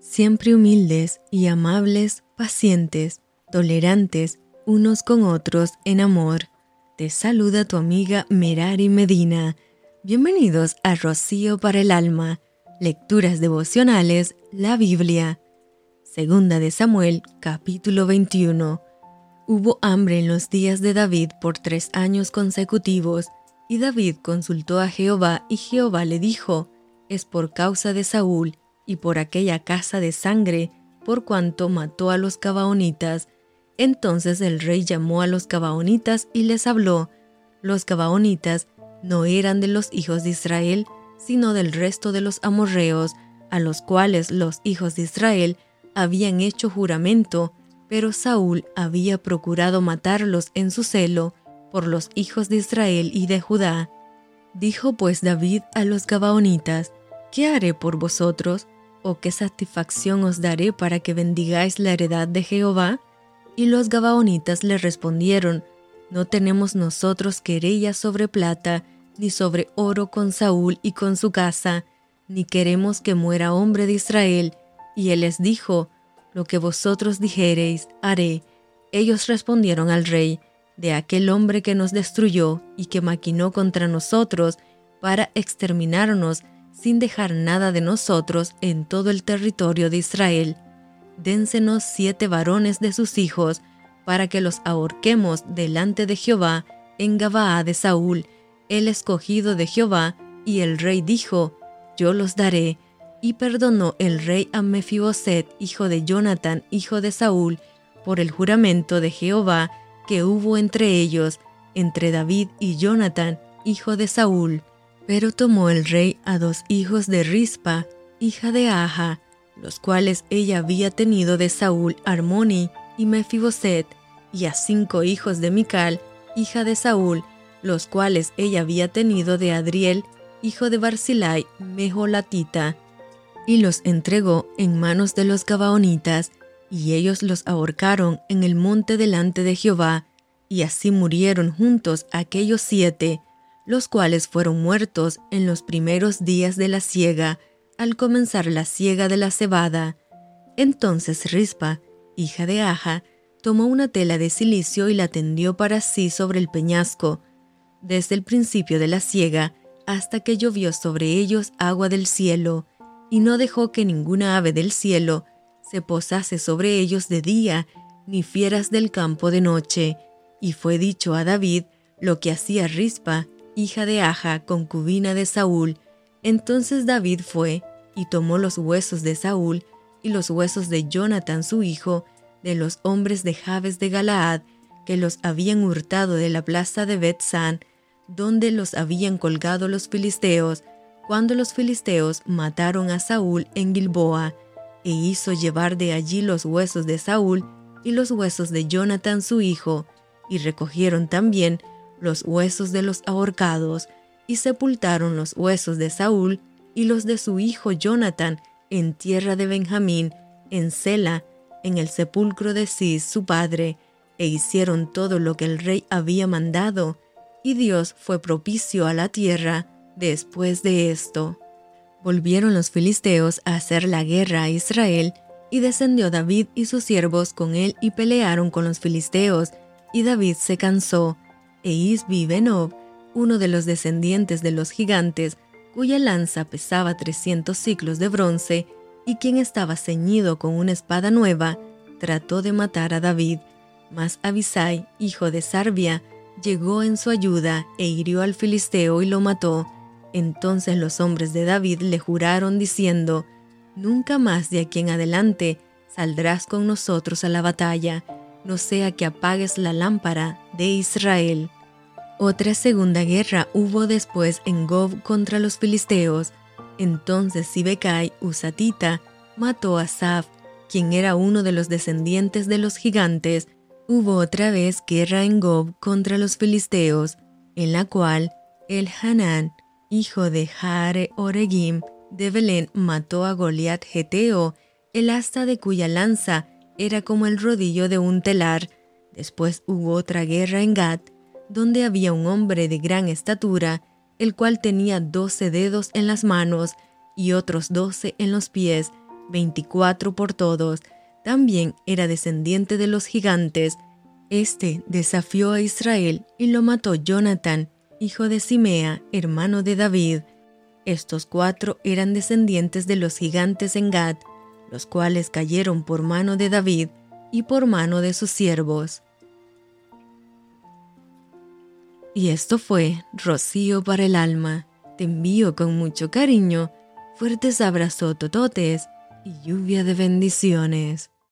siempre humildes y amables, pacientes, tolerantes unos con otros en amor. Te saluda tu amiga Merari Medina. Bienvenidos a Rocío para el Alma, Lecturas Devocionales, la Biblia. Segunda de Samuel, capítulo 21. Hubo hambre en los días de David por tres años consecutivos, y David consultó a Jehová, y Jehová le dijo, es por causa de Saúl y por aquella casa de sangre, por cuanto mató a los Gabaonitas. Entonces el rey llamó a los Gabaonitas y les habló. Los Gabaonitas no eran de los hijos de Israel, sino del resto de los amorreos, a los cuales los hijos de Israel habían hecho juramento, pero Saúl había procurado matarlos en su celo por los hijos de Israel y de Judá. Dijo pues David a los Gabaonitas, ¿Qué haré por vosotros? ¿O qué satisfacción os daré para que bendigáis la heredad de Jehová? Y los Gabaonitas le respondieron, No tenemos nosotros querella sobre plata, ni sobre oro con Saúl y con su casa, ni queremos que muera hombre de Israel. Y él les dijo, Lo que vosotros dijereis, haré. Ellos respondieron al rey, De aquel hombre que nos destruyó y que maquinó contra nosotros para exterminarnos, sin dejar nada de nosotros en todo el territorio de Israel. Dénsenos siete varones de sus hijos, para que los ahorquemos delante de Jehová en Gabaa de Saúl, el escogido de Jehová, y el rey dijo, Yo los daré. Y perdonó el rey a Mefiboset, hijo de Jonathan, hijo de Saúl, por el juramento de Jehová que hubo entre ellos, entre David y Jonathan, hijo de Saúl. Pero tomó el rey a dos hijos de Rispa, hija de Aja, los cuales ella había tenido de Saúl, Armoni y Mefiboset, y a cinco hijos de Mical, hija de Saúl, los cuales ella había tenido de Adriel, hijo de Barzilai, Mejolatita, y los entregó en manos de los Gabaonitas, y ellos los ahorcaron en el monte delante de Jehová, y así murieron juntos aquellos siete, los cuales fueron muertos en los primeros días de la siega, al comenzar la siega de la cebada. Entonces Rispa, hija de Aja, tomó una tela de silicio y la tendió para sí sobre el peñasco, desde el principio de la siega hasta que llovió sobre ellos agua del cielo, y no dejó que ninguna ave del cielo se posase sobre ellos de día, ni fieras del campo de noche. Y fue dicho a David lo que hacía Rispa, hija de Aja, concubina de Saúl. Entonces David fue y tomó los huesos de Saúl y los huesos de Jonathan su hijo, de los hombres de Jabes de Galaad, que los habían hurtado de la plaza de Bet-San, donde los habían colgado los filisteos, cuando los filisteos mataron a Saúl en Gilboa, e hizo llevar de allí los huesos de Saúl y los huesos de Jonathan su hijo, y recogieron también los huesos de los ahorcados, y sepultaron los huesos de Saúl y los de su hijo Jonathan en tierra de Benjamín, en Sela, en el sepulcro de Cis su padre, e hicieron todo lo que el rey había mandado, y Dios fue propicio a la tierra después de esto. Volvieron los filisteos a hacer la guerra a Israel, y descendió David y sus siervos con él y pelearon con los filisteos, y David se cansó, e Isbi Benob, uno de los descendientes de los gigantes, cuya lanza pesaba 300 ciclos de bronce y quien estaba ceñido con una espada nueva, trató de matar a David, mas Abisai, hijo de Sarbia, llegó en su ayuda e hirió al filisteo y lo mató. Entonces los hombres de David le juraron diciendo, Nunca más de aquí en adelante saldrás con nosotros a la batalla, no sea que apagues la lámpara de Israel. Otra segunda guerra hubo después en Gob contra los filisteos. Entonces Sibekai Usatita mató a Saf, quien era uno de los descendientes de los gigantes. Hubo otra vez guerra en Gob contra los filisteos, en la cual el Hanán, hijo de Jare Oregim de Belén, mató a Goliat Geteo, el asta de cuya lanza era como el rodillo de un telar. Después hubo otra guerra en Gad, donde había un hombre de gran estatura, el cual tenía doce dedos en las manos y otros doce en los pies, 24 por todos, también era descendiente de los gigantes. Este desafió a Israel y lo mató Jonathan, hijo de Simea, hermano de David. Estos cuatro eran descendientes de los gigantes en Gad, los cuales cayeron por mano de David y por mano de sus siervos. Y esto fue Rocío para el alma. Te envío con mucho cariño, fuertes abrazos tototes y lluvia de bendiciones.